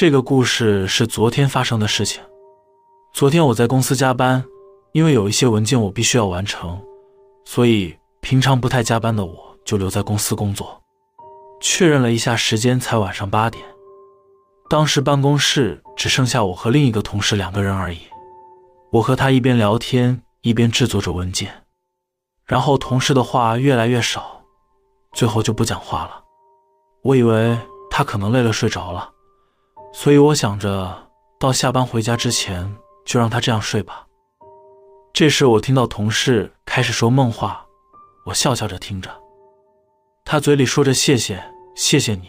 这个故事是昨天发生的事情。昨天我在公司加班，因为有一些文件我必须要完成，所以平常不太加班的我就留在公司工作。确认了一下时间，才晚上八点。当时办公室只剩下我和另一个同事两个人而已。我和他一边聊天一边制作着文件，然后同事的话越来越少，最后就不讲话了。我以为他可能累了睡着了，所以我想着到下班回家之前就让他这样睡吧。这时我听到同事开始说梦话，我笑笑着听着，他嘴里说着谢谢谢谢你，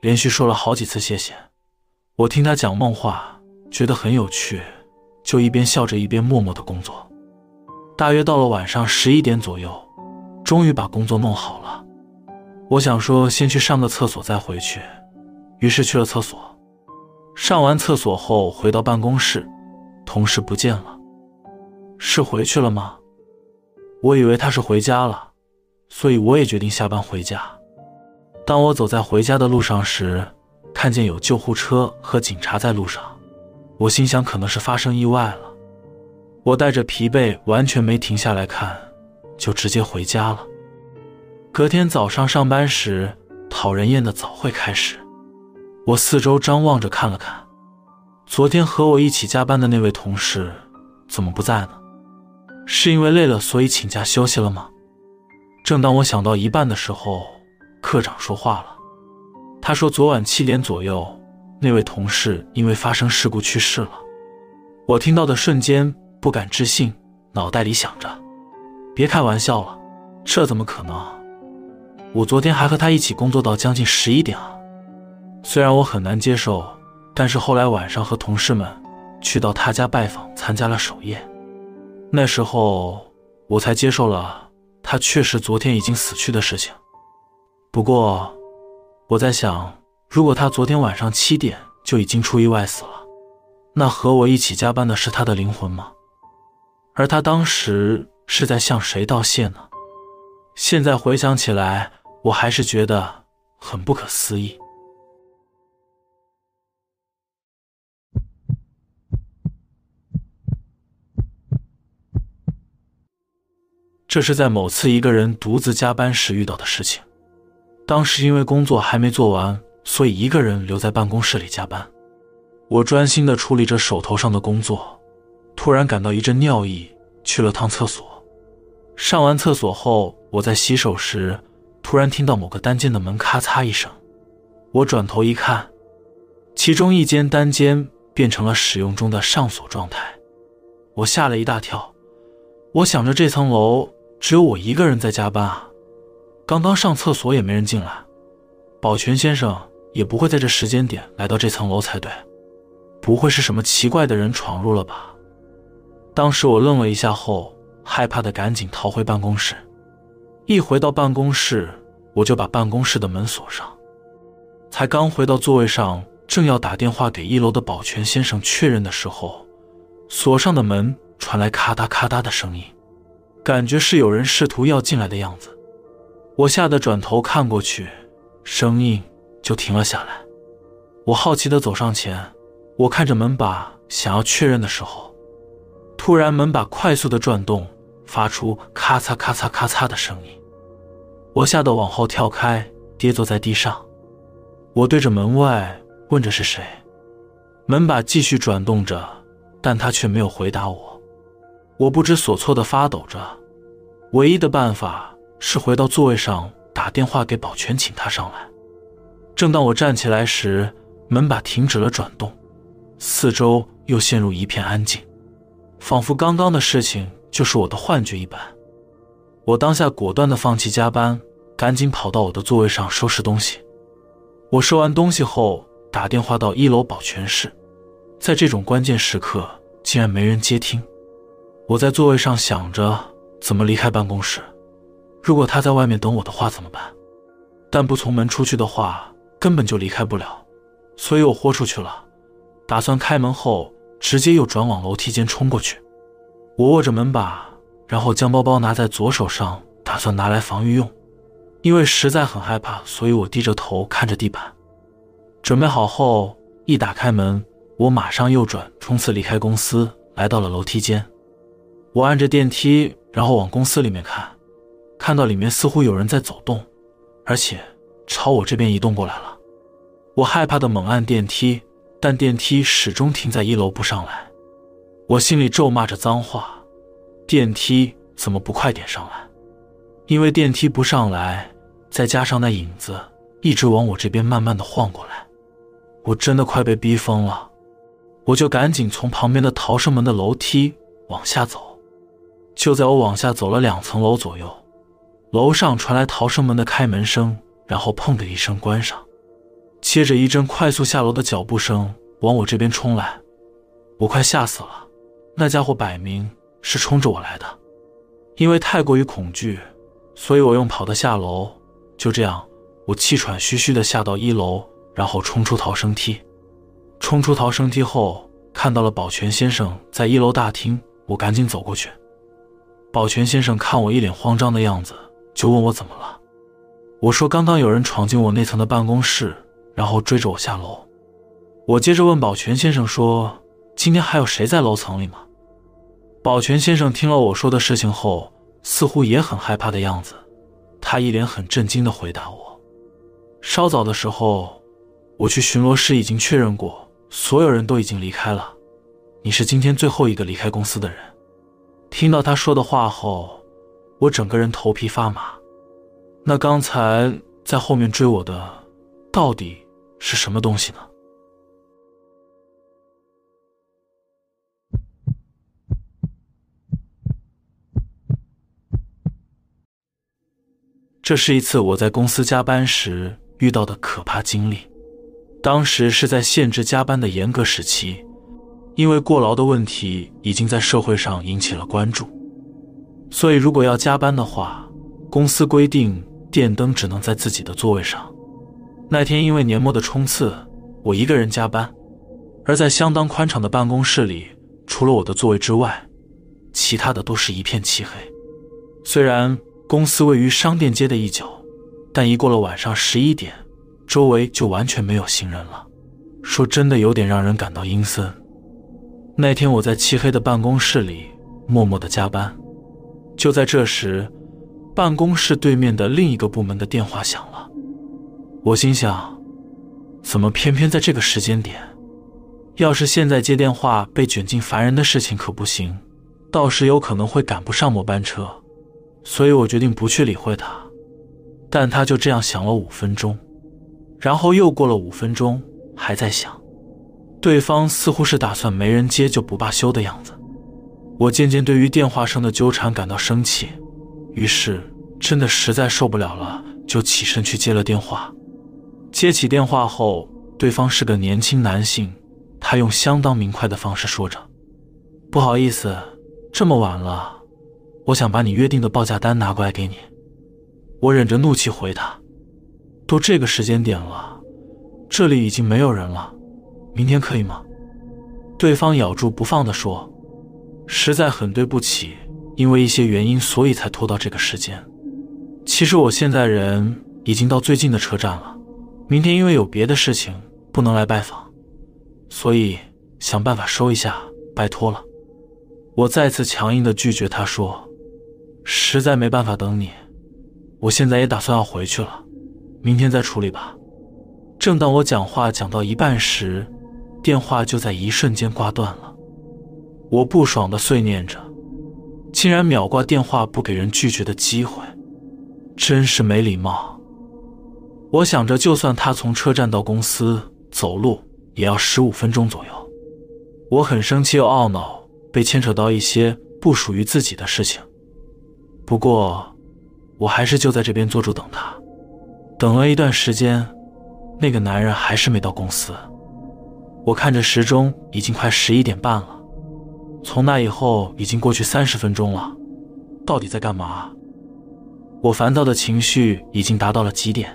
连续说了好几次谢谢。我听他讲梦话，觉得很有趣，就一边笑着一边默默的工作。大约到了晚上十一点左右，终于把工作弄好了。我想说先去上个厕所再回去，于是去了厕所。上完厕所后回到办公室，同事不见了，是回去了吗？我以为他是回家了，所以我也决定下班回家。当我走在回家的路上时，看见有救护车和警察在路上，我心想可能是发生意外了。我带着疲惫，完全没停下来看，就直接回家了。隔天早上上班时，讨人厌的早会开始。我四周张望着看了看，昨天和我一起加班的那位同事怎么不在呢？是因为累了所以请假休息了吗？正当我想到一半的时候，科长说话了。他说：“昨晚七点左右，那位同事因为发生事故去世了。”我听到的瞬间不敢置信，脑袋里想着：“别开玩笑了，这怎么可能？我昨天还和他一起工作到将近十一点啊！”虽然我很难接受，但是后来晚上和同事们去到他家拜访，参加了守夜，那时候我才接受了他确实昨天已经死去的事情。不过。我在想，如果他昨天晚上七点就已经出意外死了，那和我一起加班的是他的灵魂吗？而他当时是在向谁道谢呢？现在回想起来，我还是觉得很不可思议。这是在某次一个人独自加班时遇到的事情。当时因为工作还没做完，所以一个人留在办公室里加班。我专心地处理着手头上的工作，突然感到一阵尿意，去了趟厕所。上完厕所后，我在洗手时，突然听到某个单间的门咔嚓一声。我转头一看，其中一间单间变成了使用中的上锁状态。我吓了一大跳，我想着这层楼只有我一个人在加班啊。刚刚上厕所也没人进来，保全先生也不会在这时间点来到这层楼才对，不会是什么奇怪的人闯入了吧？当时我愣了一下后，害怕的赶紧逃回办公室。一回到办公室，我就把办公室的门锁上。才刚回到座位上，正要打电话给一楼的保全先生确认的时候，锁上的门传来咔嗒咔嗒的声音，感觉是有人试图要进来的样子。我吓得转头看过去，声音就停了下来。我好奇地走上前，我看着门把，想要确认的时候，突然门把快速的转动，发出咔嚓咔嚓咔嚓的声音。我吓得往后跳开，跌坐在地上。我对着门外问着是谁，门把继续转动着，但他却没有回答我。我不知所措地发抖着，唯一的办法。是回到座位上打电话给保全，请他上来。正当我站起来时，门把停止了转动，四周又陷入一片安静，仿佛刚刚的事情就是我的幻觉一般。我当下果断地放弃加班，赶紧跑到我的座位上收拾东西。我收完东西后，打电话到一楼保全室，在这种关键时刻竟然没人接听。我在座位上想着怎么离开办公室。如果他在外面等我的话怎么办？但不从门出去的话，根本就离开不了，所以我豁出去了，打算开门后直接又转往楼梯间冲过去。我握着门把，然后将包包拿在左手上，打算拿来防御用。因为实在很害怕，所以我低着头看着地板。准备好后，一打开门，我马上右转，冲刺离开公司，来到了楼梯间。我按着电梯，然后往公司里面看，看到里面似乎有人在走动，而且朝我这边移动过来了。我害怕的猛按电梯，但电梯始终停在一楼不上来。我心里咒骂着脏话：电梯怎么不快点上来？因为电梯不上来，再加上那影子一直往我这边慢慢的晃过来，我真的快被逼疯了。我就赶紧从旁边的逃生门的楼梯往下走。就在我往下走了两层楼左右，楼上传来逃生门的开门声，然后砰的一声关上，接着一阵快速下楼的脚步声往我这边冲来，我快吓死了。那家伙摆明是冲着我来的，因为太过于恐惧，所以我用跑的下楼。就这样，我气喘吁吁的下到一楼，然后冲出逃生梯。冲出逃生梯后，看到了保全先生在一楼大厅，我赶紧走过去。保全先生看我一脸慌张的样子，就问我怎么了。我说刚刚有人闯进我那层的办公室，然后追着我下楼。我接着问保全先生说：“今天还有谁在楼层里吗？”保全先生听了我说的事情后，似乎也很害怕的样子。他一脸很震惊的回答我：“稍早的时候，我去巡逻室已经确认过，所有人都已经离开了。你是今天最后一个离开公司的人。”听到他说的话后，我整个人头皮发麻。那刚才在后面追我的，到底是什么东西呢？这是一次我在公司加班时遇到的可怕经历。当时是在限制加班的严格时期，因为过劳的问题已经在社会上引起了关注，所以如果要加班的话，公司规定电灯只能在自己的座位上。那天因为年末的冲刺，我一个人加班，而在相当宽敞的办公室里，除了我的座位之外，其他的都是一片漆黑。虽然。公司位于商店街的一角，但一过了晚上十一点，周围就完全没有行人了。说真的，有点让人感到阴森。那天我在漆黑的办公室里默默的加班，就在这时，办公室对面的另一个部门的电话响了。我心想，怎么偏偏在这个时间点？要是现在接电话被卷进烦人的事情可不行，到时有可能会赶不上末班车。所以我决定不去理会他，但他就这样响了五分钟，然后又过了五分钟，还在响。对方似乎是打算没人接就不罢休的样子。我渐渐对于电话声的纠缠感到生气，于是真的实在受不了了，就起身去接了电话。接起电话后，对方是个年轻男性，他用相当明快的方式说着：“不好意思，这么晚了。”我想把你约定的报价单拿过来给你。我忍着怒气回他：“都这个时间点了，这里已经没有人了，明天可以吗？”对方咬住不放的说：“实在很对不起，因为一些原因，所以才拖到这个时间。其实我现在人已经到最近的车站了，明天因为有别的事情不能来拜访，所以想办法收一下，拜托了。”我再次强硬的拒绝他说。实在没办法等你，我现在也打算要回去了，明天再处理吧。正当我讲话讲到一半时，电话就在一瞬间挂断了。我不爽的碎念着，竟然秒挂电话不给人拒绝的机会，真是没礼貌。我想着，就算他从车站到公司走路也要十五分钟左右。我很生气又懊恼，被牵扯到一些不属于自己的事情。不过，我还是就在这边坐住等他。等了一段时间，那个男人还是没到公司。我看着时钟，已经快十一点半了。从那以后，已经过去三十分钟了。到底在干嘛？我烦躁的情绪已经达到了极点。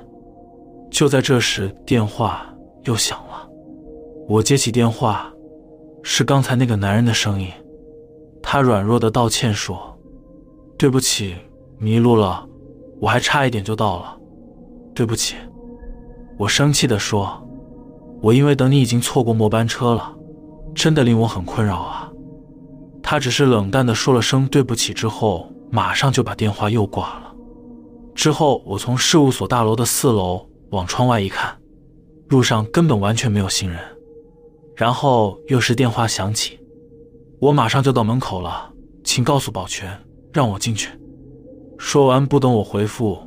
就在这时，电话又响了。我接起电话，是刚才那个男人的声音。他软弱的道歉说。对不起，迷路了，我还差一点就到了。对不起，我生气地说。我因为等你已经错过末班车了，真的令我很困扰啊。”他只是冷淡的说了声对不起之后，马上就把电话又挂了。之后，我从事务所大楼的四楼往窗外一看，路上根本完全没有行人。然后又是电话响起，我马上就到门口了，请告诉保全让我进去。说完，不等我回复，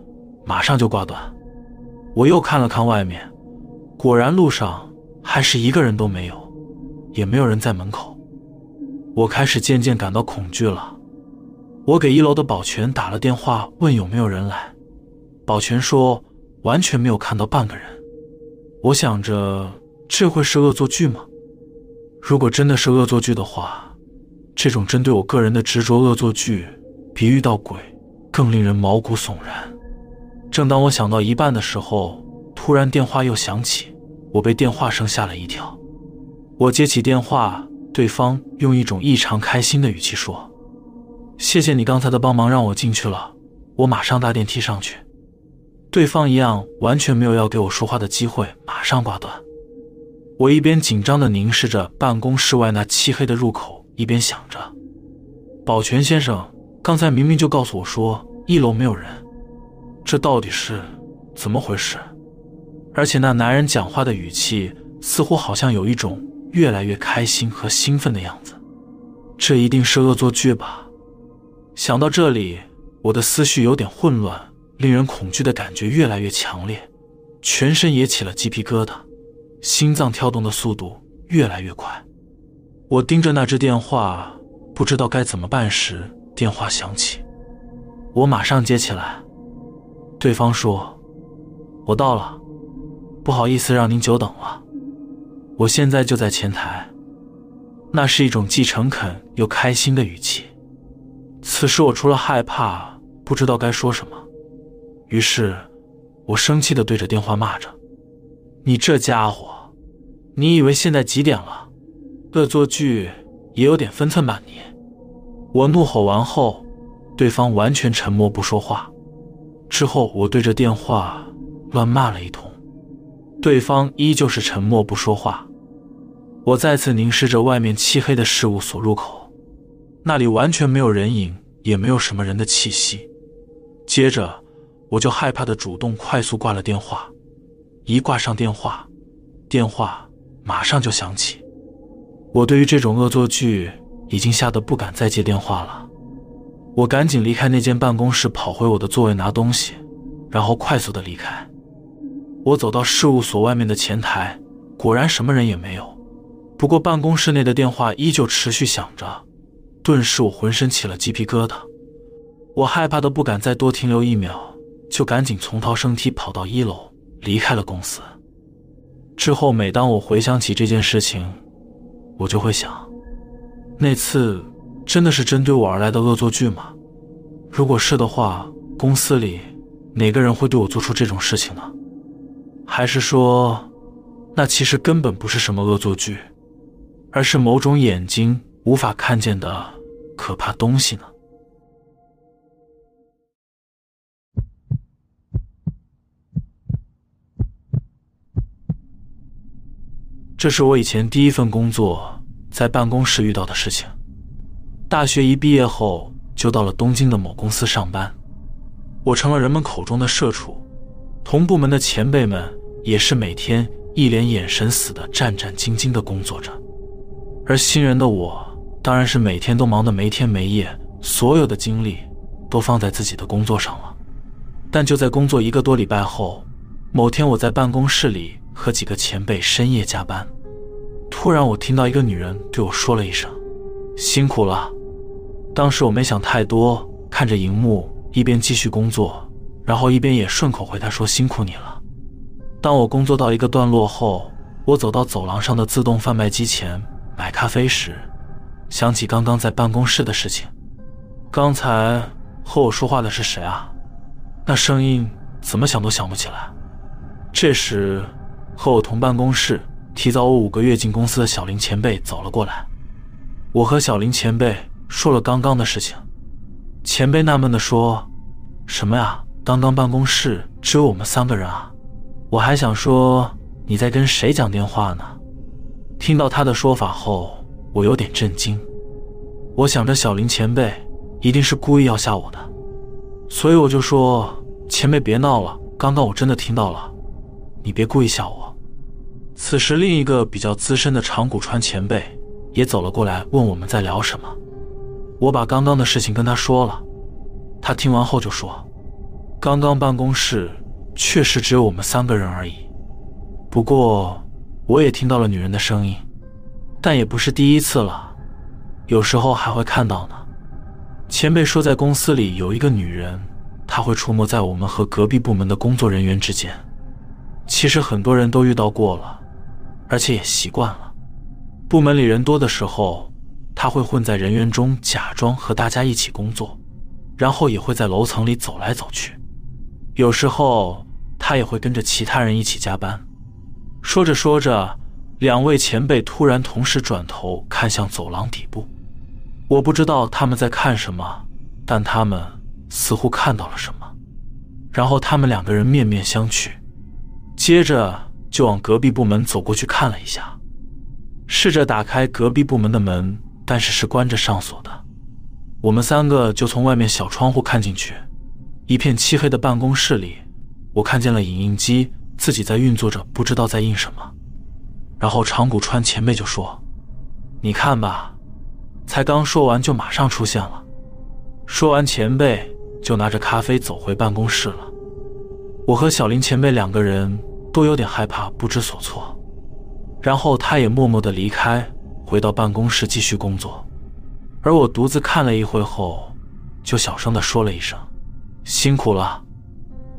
马上就挂断。我又看了看外面，果然路上还是一个人都没有，也没有人在门口。我开始渐渐感到恐惧了。我给一楼的保全打了电话，问有没有人来。保全说完全没有看到半个人。我想着这会是恶作剧吗？如果真的是恶作剧的话，这种针对我个人的执着恶作剧，比遇到鬼更令人毛骨悚然。正当我想到一半的时候，突然电话又响起，我被电话声吓了一跳。我接起电话，对方用一种异常开心的语气说：“谢谢你刚才的帮忙，让我进去了。我马上搭电梯上去。”对方一样，完全没有要给我说话的机会，马上挂断。我一边紧张地凝视着办公室外那漆黑的入口，一边想着：保全先生刚才明明就告诉我说一楼没有人，这到底是怎么回事？而且那男人讲话的语气似乎好像有一种越来越开心和兴奋的样子，这一定是恶作剧吧？想到这里，我的思绪有点混乱。令人恐惧的感觉越来越强烈，全身也起了鸡皮疙瘩，心脏跳动的速度越来越快。我盯着那只电话，不知道该怎么办时，电话响起，我马上接起来。对方说：“我到了，不好意思让您久等了，我现在就在前台。”那是一种既诚恳又开心的语气。此时我除了害怕，不知道该说什么。于是，我生气地对着电话骂着：“你这家伙，你以为现在几点了？恶作剧也有点分寸吧你！”我怒吼完后，对方完全沉默不说话。之后，我对着电话乱骂了一通，对方依旧是沉默不说话。我再次凝视着外面漆黑的事务所入口，那里完全没有人影，也没有什么人的气息。接着。我就害怕的主动快速挂了电话，一挂上电话，电话马上就响起。我对于这种恶作剧已经吓得不敢再接电话了。我赶紧离开那间办公室，跑回我的座位拿东西，然后快速的离开。我走到事务所外面的前台，果然什么人也没有。不过办公室内的电话依旧持续响着，顿时我浑身起了鸡皮疙瘩。我害怕的不敢再多停留一秒。就赶紧从逃生梯跑到一楼，离开了公司。之后，每当我回想起这件事情，我就会想，那次真的是针对我而来的恶作剧吗？如果是的话，公司里哪个人会对我做出这种事情呢？还是说，那其实根本不是什么恶作剧，而是某种眼睛无法看见的可怕东西呢？这是我以前第一份工作，在办公室遇到的事情。大学一毕业后，就到了东京的某公司上班，我成了人们口中的社畜，同部门的前辈们也是每天一脸眼神死的战战兢兢的工作着，而新人的我，当然是每天都忙得没天没夜，所有的精力都放在自己的工作上了。但就在工作一个多礼拜后，某天我在办公室里和几个前辈深夜加班。突然，我听到一个女人对我说了一声：“辛苦了。”当时我没想太多，看着荧幕，一边继续工作，然后一边也顺口回她说：“辛苦你了。”当我工作到一个段落后，我走到走廊上的自动贩卖机前买咖啡时，想起刚刚在办公室的事情。刚才和我说话的是谁啊？那声音怎么想都想不起来。这时，和我同办公室。提早我五个月进公司的小林前辈走了过来，我和小林前辈说了刚刚的事情。前辈纳闷地说：“什么呀？刚刚办公室只有我们三个人啊！”我还想说你在跟谁讲电话呢？”听到他的说法后，我有点震惊。我想着小林前辈一定是故意要吓我的，所以我就说：“前辈别闹了，刚刚我真的听到了，你别故意吓我。”此时，另一个比较资深的长谷川前辈也走了过来，问我们在聊什么。我把刚刚的事情跟他说了，他听完后就说：“刚刚办公室确实只有我们三个人而已，不过我也听到了女人的声音，但也不是第一次了。”有时候还会看到呢。前辈说，在公司里有一个女人，她会出没在我们和隔壁部门的工作人员之间。其实很多人都遇到过了，而且也习惯了。部门里人多的时候，她会混在人员中，假装和大家一起工作，然后也会在楼层里走来走去。有时候他也会跟着其他人一起加班。说着说着，两位前辈突然同时转头看向走廊底部。我不知道他们在看什么，但他们似乎看到了什么。然后他们两个人面面相觑，接着就往隔壁部门走过去看了一下，试着打开隔壁部门的门，但是是关着上锁的。我们三个就从外面小窗户看进去，一片漆黑的办公室里，我看见了影印机自己在运作着，不知道在印什么。然后长谷川前辈就说：“你看吧。”才刚说完，就马上出现了。说完，前辈就拿着咖啡走回办公室了。我和小林前辈两个人都有点害怕，不知所措。然后他也默默的离开，回到办公室继续工作。而我独自看了一会后，就小声的说了一声：“辛苦了。”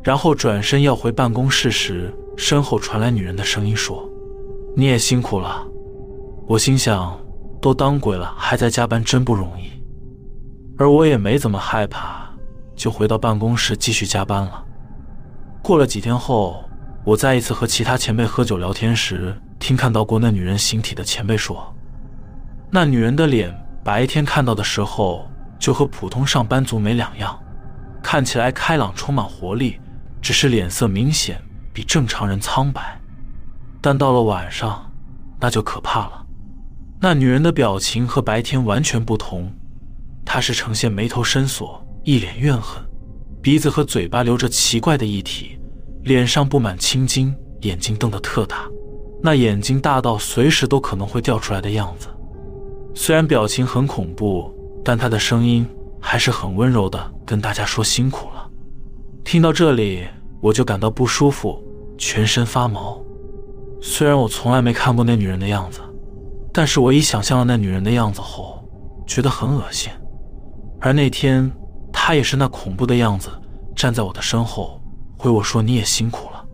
然后转身要回办公室时，身后传来女人的声音说：“你也辛苦了。”我心想。都当鬼了，还在加班，真不容易。而我也没怎么害怕，就回到办公室继续加班了。过了几天后，我再一次和其他前辈喝酒聊天时，听看到过那女人形体的前辈说，那女人的脸白天看到的时候就和普通上班族没两样，看起来开朗充满活力，只是脸色明显比正常人苍白。但到了晚上，那就可怕了。那女人的表情和白天完全不同，她是呈现眉头深锁，一脸怨恨，鼻子和嘴巴流着奇怪的液体，脸上布满青筋，眼睛瞪得特大，那眼睛大到随时都可能会掉出来的样子。虽然表情很恐怖，但她的声音还是很温柔的，跟大家说辛苦了。听到这里，我就感到不舒服，全身发毛。虽然我从来没看过那女人的样子。但是我一想象了那女人的样子后，觉得很恶心。而那天，她也是那恐怖的样子，站在我的身后，回我说：“你也辛苦了。”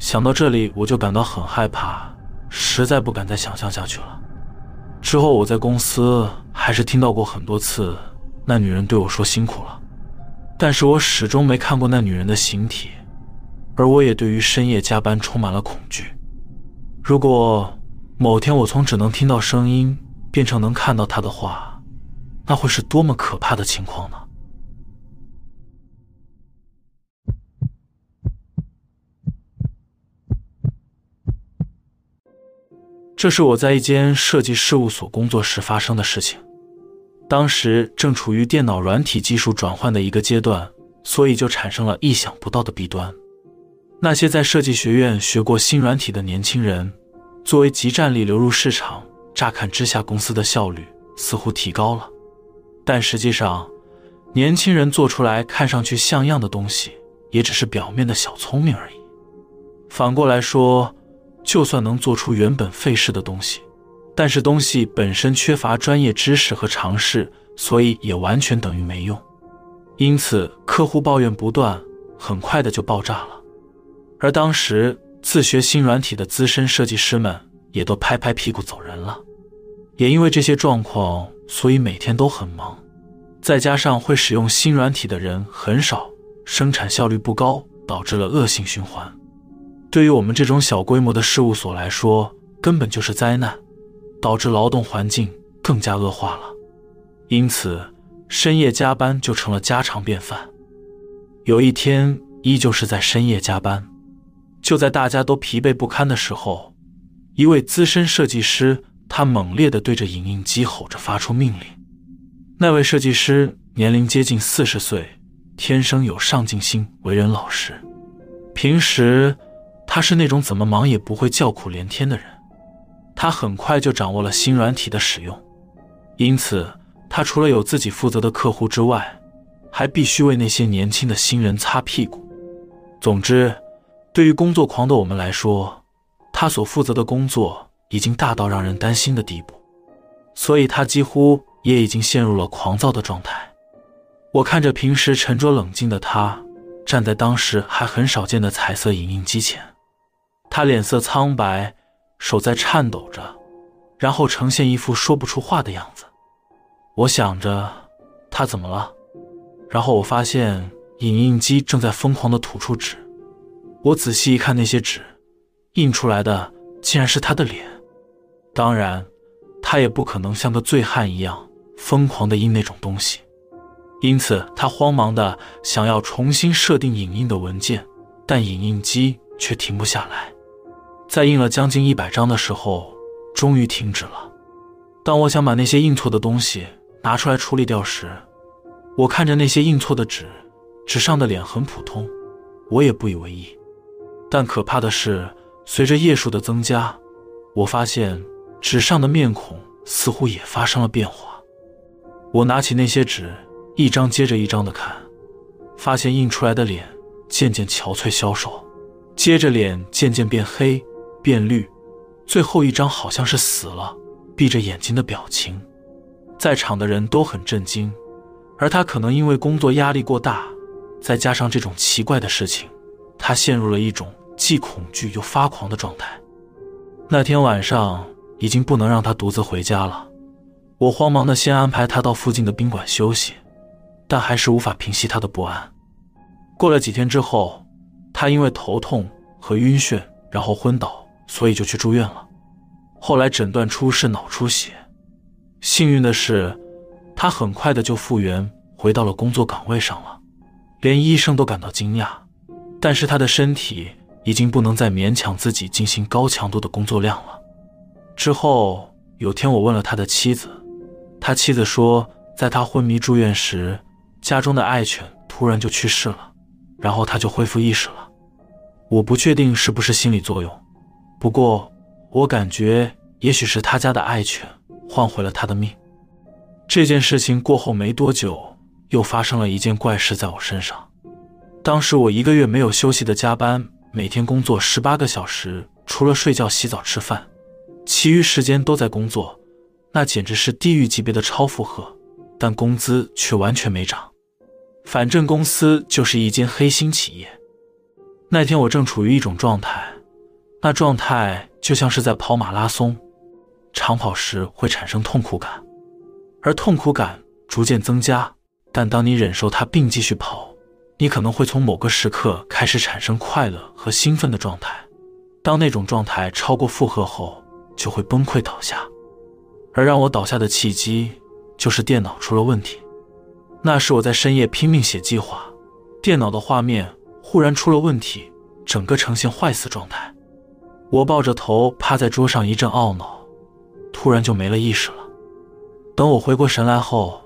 想到这里，我就感到很害怕，实在不敢再想象下去了。之后我在公司还是听到过很多次那女人对我说：“辛苦了。”但是我始终没看过那女人的形体，而我也对于深夜加班充满了恐惧。如果……某天，我从只能听到声音变成能看到她的话，那会是多么可怕的情况呢？这是我在一间设计事务所工作时发生的事情。当时正处于电脑软体技术转换的一个阶段，所以就产生了意想不到的弊端。那些在设计学院学过新软体的年轻人。作为集战力流入市场，乍看之下，公司的效率似乎提高了，但实际上，年轻人做出来看上去像样的东西，也只是表面的小聪明而已。反过来说，就算能做出原本费事的东西，但是东西本身缺乏专业知识和尝试，所以也完全等于没用。因此，客户抱怨不断，很快的就爆炸了。而当时。自学新软体的资深设计师们也都拍拍屁股走人了，也因为这些状况，所以每天都很忙。再加上会使用新软体的人很少，生产效率不高，导致了恶性循环。对于我们这种小规模的事务所来说，根本就是灾难，导致劳动环境更加恶化了。因此，深夜加班就成了家常便饭。有一天，依旧是在深夜加班。就在大家都疲惫不堪的时候，一位资深设计师，他猛烈地对着影印机吼着，发出命令。那位设计师年龄接近四十岁，天生有上进心，为人老实。平时他是那种怎么忙也不会叫苦连天的人。他很快就掌握了新软体的使用，因此他除了有自己负责的客户之外，还必须为那些年轻的新人擦屁股。总之，对于工作狂的我们来说，他所负责的工作已经大到让人担心的地步，所以他几乎。也已经陷入了狂躁的状态。我看着平时沉着冷静的他，站在当时还很少见的彩色影印机前，他脸色苍白，手在颤抖着，然后呈现一副说不出话的样子。我想着他怎么了，然后我发现影印机正在疯狂的吐出纸。我仔细一看，那些纸印出来的竟然是他的脸。当然，他也不可能像个醉汉一样。疯狂的印那种东西，因此他慌忙的想要重新设定影印的文件，但影印机却停不下来。在印了将近一百张的时候，终于停止了。当我想把那些印错的东西拿出来处理掉时，我看着那些印错的纸，纸上的脸很普通，我也不以为意。但可怕的是，随着页数的增加，我发现纸上的面孔似乎也发生了变化。我拿起那些纸，一张接着一张的看，发现印出来的脸渐渐憔悴消瘦，接着脸渐渐变黑变绿，最后一张好像是死了，闭着眼睛的表情。在场的人都很震惊，而他可能因为工作压力过大，再加上这种奇怪的事情，他陷入了一种既恐惧又发狂的状态。那天晚上已经不能让他独自回家了。我慌忙的先安排他到附近的宾馆休息，但还是无法平息他的不安。过了几天之后，他因为头痛和晕眩，然后昏倒，所以就去住院了。后来诊断出是脑出血。幸运的是，他很快的就复原，回到了工作岗位上了，连医生都感到惊讶。但是他的身体已经不能再勉强自己进行高强度的工作量了。之后有天，我问了他的妻子。他妻子说，在他昏迷住院时，家中的爱犬突然就去世了，然后他就恢复意识了。我不确定是不是心理作用，不过我感觉也许是他家的爱犬换回了他的命。这件事情过后没多久，又发生了一件怪事在我身上。当时我一个月没有休息的加班，每天工作十八个小时，除了睡觉、洗澡、吃饭，其余时间都在工作。那简直是地狱级别的超负荷，但工资却完全没涨。反正公司就是一间黑心企业。那天我正处于一种状态，那状态就像是在跑马拉松，长跑时会产生痛苦感，而痛苦感逐渐增加。但当你忍受它并继续跑，你可能会从某个时刻开始产生快乐和兴奋的状态。当那种状态超过负荷后，就会崩溃倒下。而让我倒下的契机，就是电脑出了问题。那时我在深夜拼命写计划，电脑的画面忽然出了问题，整个呈现坏死状态。我抱着头趴在桌上一阵懊恼，突然就没了意识了。等我回过神来后，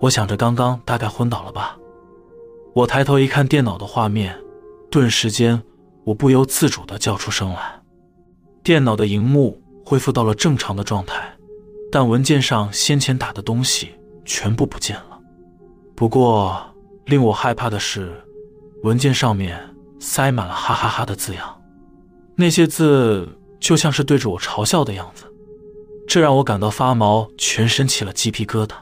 我想着刚刚大概昏倒了吧。我抬头一看电脑的画面，顿时间我不由自主地叫出声来。电脑的荧幕恢复到了正常的状态。但文件上先前打的东西全部不见了。不过令我害怕的是，文件上面塞满了哈哈哈的字样，那些字就像是对着我嘲笑的样子，这让我感到发毛，全身起了鸡皮疙瘩。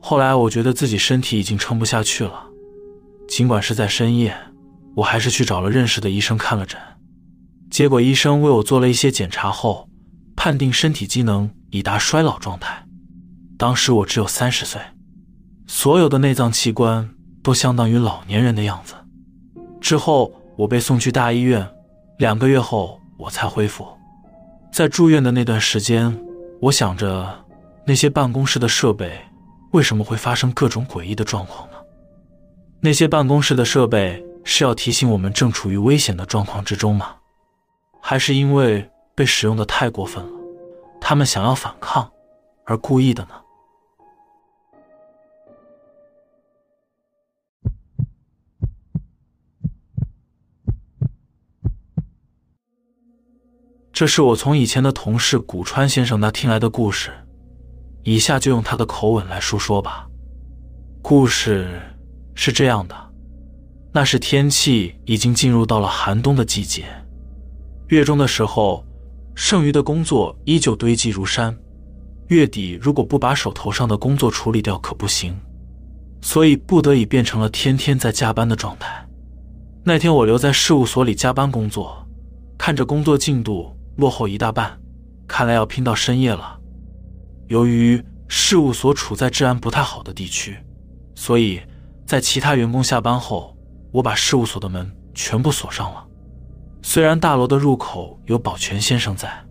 后来我觉得自己身体已经撑不下去了，尽管是在深夜，我还是去找了认识的医生看了诊。结果医生为我做了一些检查后，判定身体机能。已达衰老状态。当时我只有三十岁，所有的内脏器官都相当于老年人的样子。之后我被送去大医院，两个月后我才恢复。在住院的那段时间，我想着那些办公室的设备为什么会发生各种诡异的状况呢？那些办公室的设备是要提醒我们正处于危险的状况之中吗？还是因为被使用的太过分了，他们想要反抗而故意的呢？这是我从以前的同事古川先生那听来的故事，以下就用他的口吻来述说吧。故事是这样的：那是天气已经进入到了寒冬的季节，月中的时候，剩余的工作依旧堆积如山。月底如果不把手头上的工作处理掉可不行，所以不得已变成了天天在加班的状态。那天我留在事务所里加班工作，看着工作进度。落后一大半，看来要拼到深夜了。由于事务所处在治安不太好的地区，所以在其他员工下班后，我把事务所的门全部锁上了。虽然大楼的入口有保全先生在，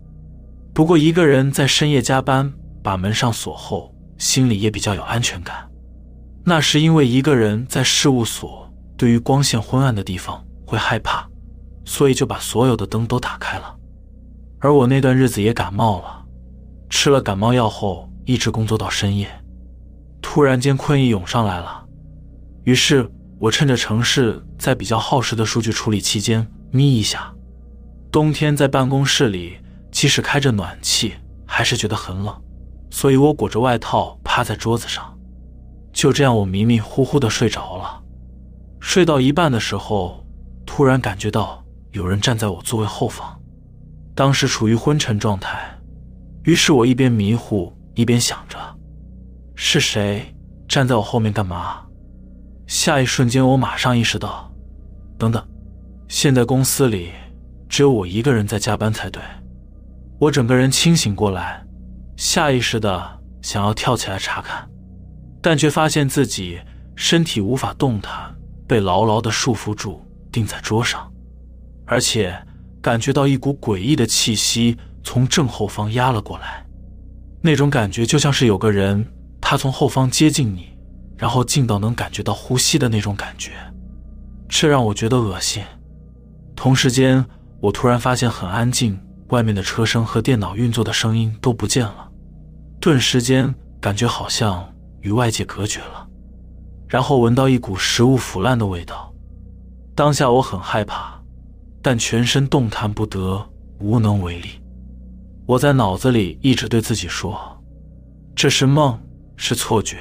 不过一个人在深夜加班，把门上锁后，心里也比较有安全感。那是因为一个人在事务所，对于光线昏暗的地方会害怕，所以就把所有的灯都打开了。而我那段日子也感冒了，吃了感冒药后，一直工作到深夜。突然间困意涌上来了，于是我趁着城市在比较耗时的数据处理期间眯一下。冬天在办公室里，即使开着暖气，还是觉得很冷，所以我裹着外套趴在桌子上。就这样，我迷迷糊糊的睡着了。睡到一半的时候，突然感觉到有人站在我座位后方。当时处于昏沉状态，于是我一边迷糊一边想着，是谁站在我后面干嘛？下一瞬间，我马上意识到，等等，现在公司里只有我一个人在加班才对。我整个人清醒过来，下意识的想要跳起来查看，但却发现自己身体无法动弹，被牢牢的束缚住，钉在桌上，而且。感觉到一股诡异的气息从正后方压了过来，那种感觉就像是有个人他从后方接近你，然后近到能感觉到呼吸的那种感觉，这让我觉得恶心。同时间，我突然发现很安静，外面的车声和电脑运作的声音都不见了，顿时间感觉好像与外界隔绝了，然后闻到一股食物腐烂的味道，当下我很害怕。但全身动弹不得，无能为力。我在脑子里一直对自己说：“这是梦，是错觉。”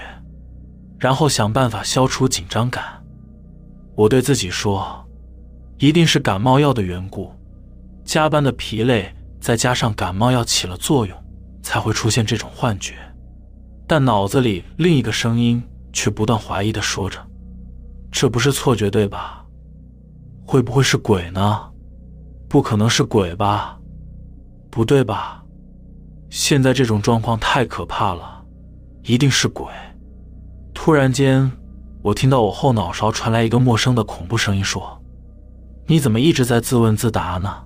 然后想办法消除紧张感。我对自己说：“一定是感冒药的缘故，加班的疲累再加上感冒药起了作用，才会出现这种幻觉。”但脑子里另一个声音却不断怀疑的说着：“这不是错觉对吧？会不会是鬼呢？”不可能是鬼吧？不对吧？现在这种状况太可怕了，一定是鬼。突然间，我听到我后脑勺传来一个陌生的恐怖声音，说：“你怎么一直在自问自答呢？”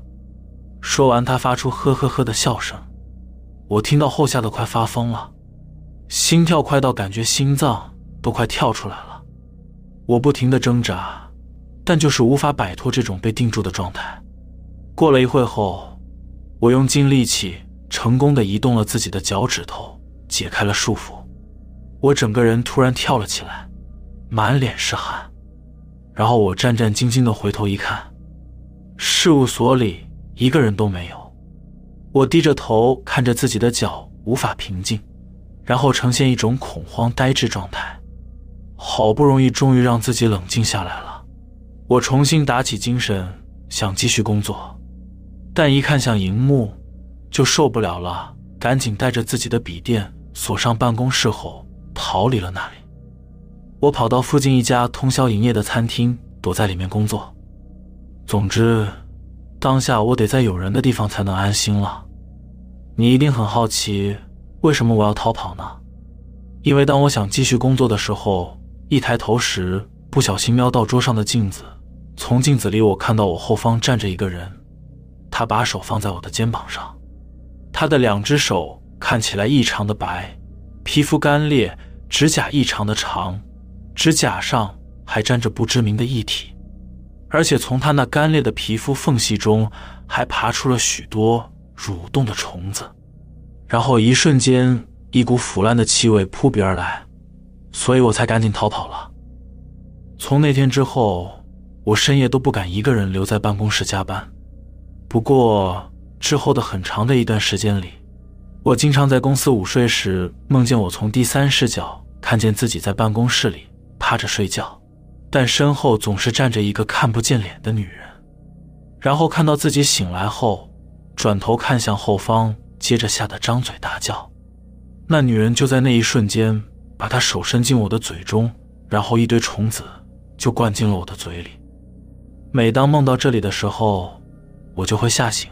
说完，他发出呵呵呵的笑声。我听到后吓得快发疯了，心跳快到感觉心脏都快跳出来了。我不停的挣扎，但就是无法摆脱这种被定住的状态。过了一会后，我用尽力气，成功的移动了自己的脚趾头，解开了束缚。我整个人突然跳了起来，满脸是汗。然后我战战兢兢的回头一看，事务所里一个人都没有。我低着头看着自己的脚，无法平静，然后呈现一种恐慌呆滞状态。好不容易，终于让自己冷静下来了。我重新打起精神，想继续工作。但一看向荧幕，就受不了了，赶紧带着自己的笔电锁上办公室后逃离了那里。我跑到附近一家通宵营业的餐厅，躲在里面工作。总之，当下我得在有人的地方才能安心了。你一定很好奇，为什么我要逃跑呢？因为当我想继续工作的时候，一抬头时不小心瞄到桌上的镜子，从镜子里我看到我后方站着一个人。他把手放在我的肩膀上，他的两只手看起来异常的白，皮肤干裂，指甲异常的长，指甲上还沾着不知名的液体。而且从他那干裂的皮肤缝隙中还爬出了许多蠕动的虫子，然后一瞬间，一股腐烂的气味扑鼻而来，所以我才赶紧逃跑了。从那天之后，我深夜都不敢一个人留在办公室加班。不过之后的很长的一段时间里，我经常在公司午睡时梦见我从第三视角看见自己在办公室里趴着睡觉。但身后总是站着一个看不见脸的女人，然后看到自己醒来后，转头看向后方，接着吓得张嘴大叫。那女人就在那一瞬间，把她手伸进我的嘴中，然后一堆虫子就灌进了我的嘴里。每当梦到这里的时候，我就会吓醒。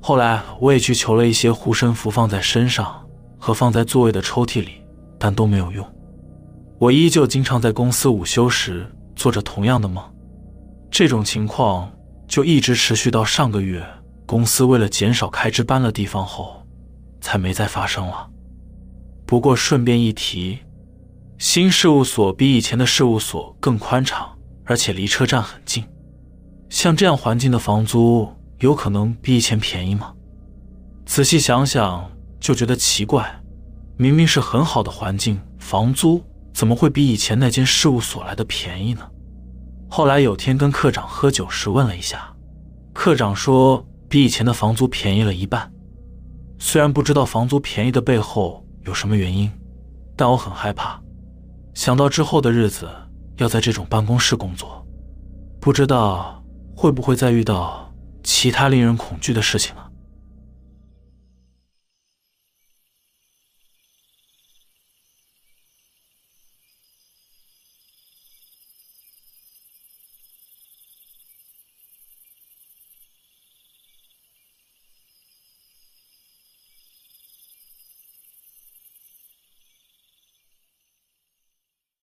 后来我也去求了一些护身符，放在身上和放在座位的抽屉里，但都没有用。我依旧经常在公司午休时做着同样的梦，这种情况就一直持续到上个月，公司为了减少开支搬了地方后，才没再发生了。不过顺便一提，新事务所比以前的事务所更宽敞，而且离车站很近。像这样环境的房租有可能比以前便宜吗？仔细想想就觉得奇怪，明明是很好的环境，房租。怎么会比以前那间事务所来的便宜呢？后来有天跟科长喝酒时问了一下，科长说比以前的房租便宜了一半。虽然不知道房租便宜的背后有什么原因，但我很害怕，想到之后的日子要在这种办公室工作，不知道会不会再遇到其他令人恐惧的事情呢？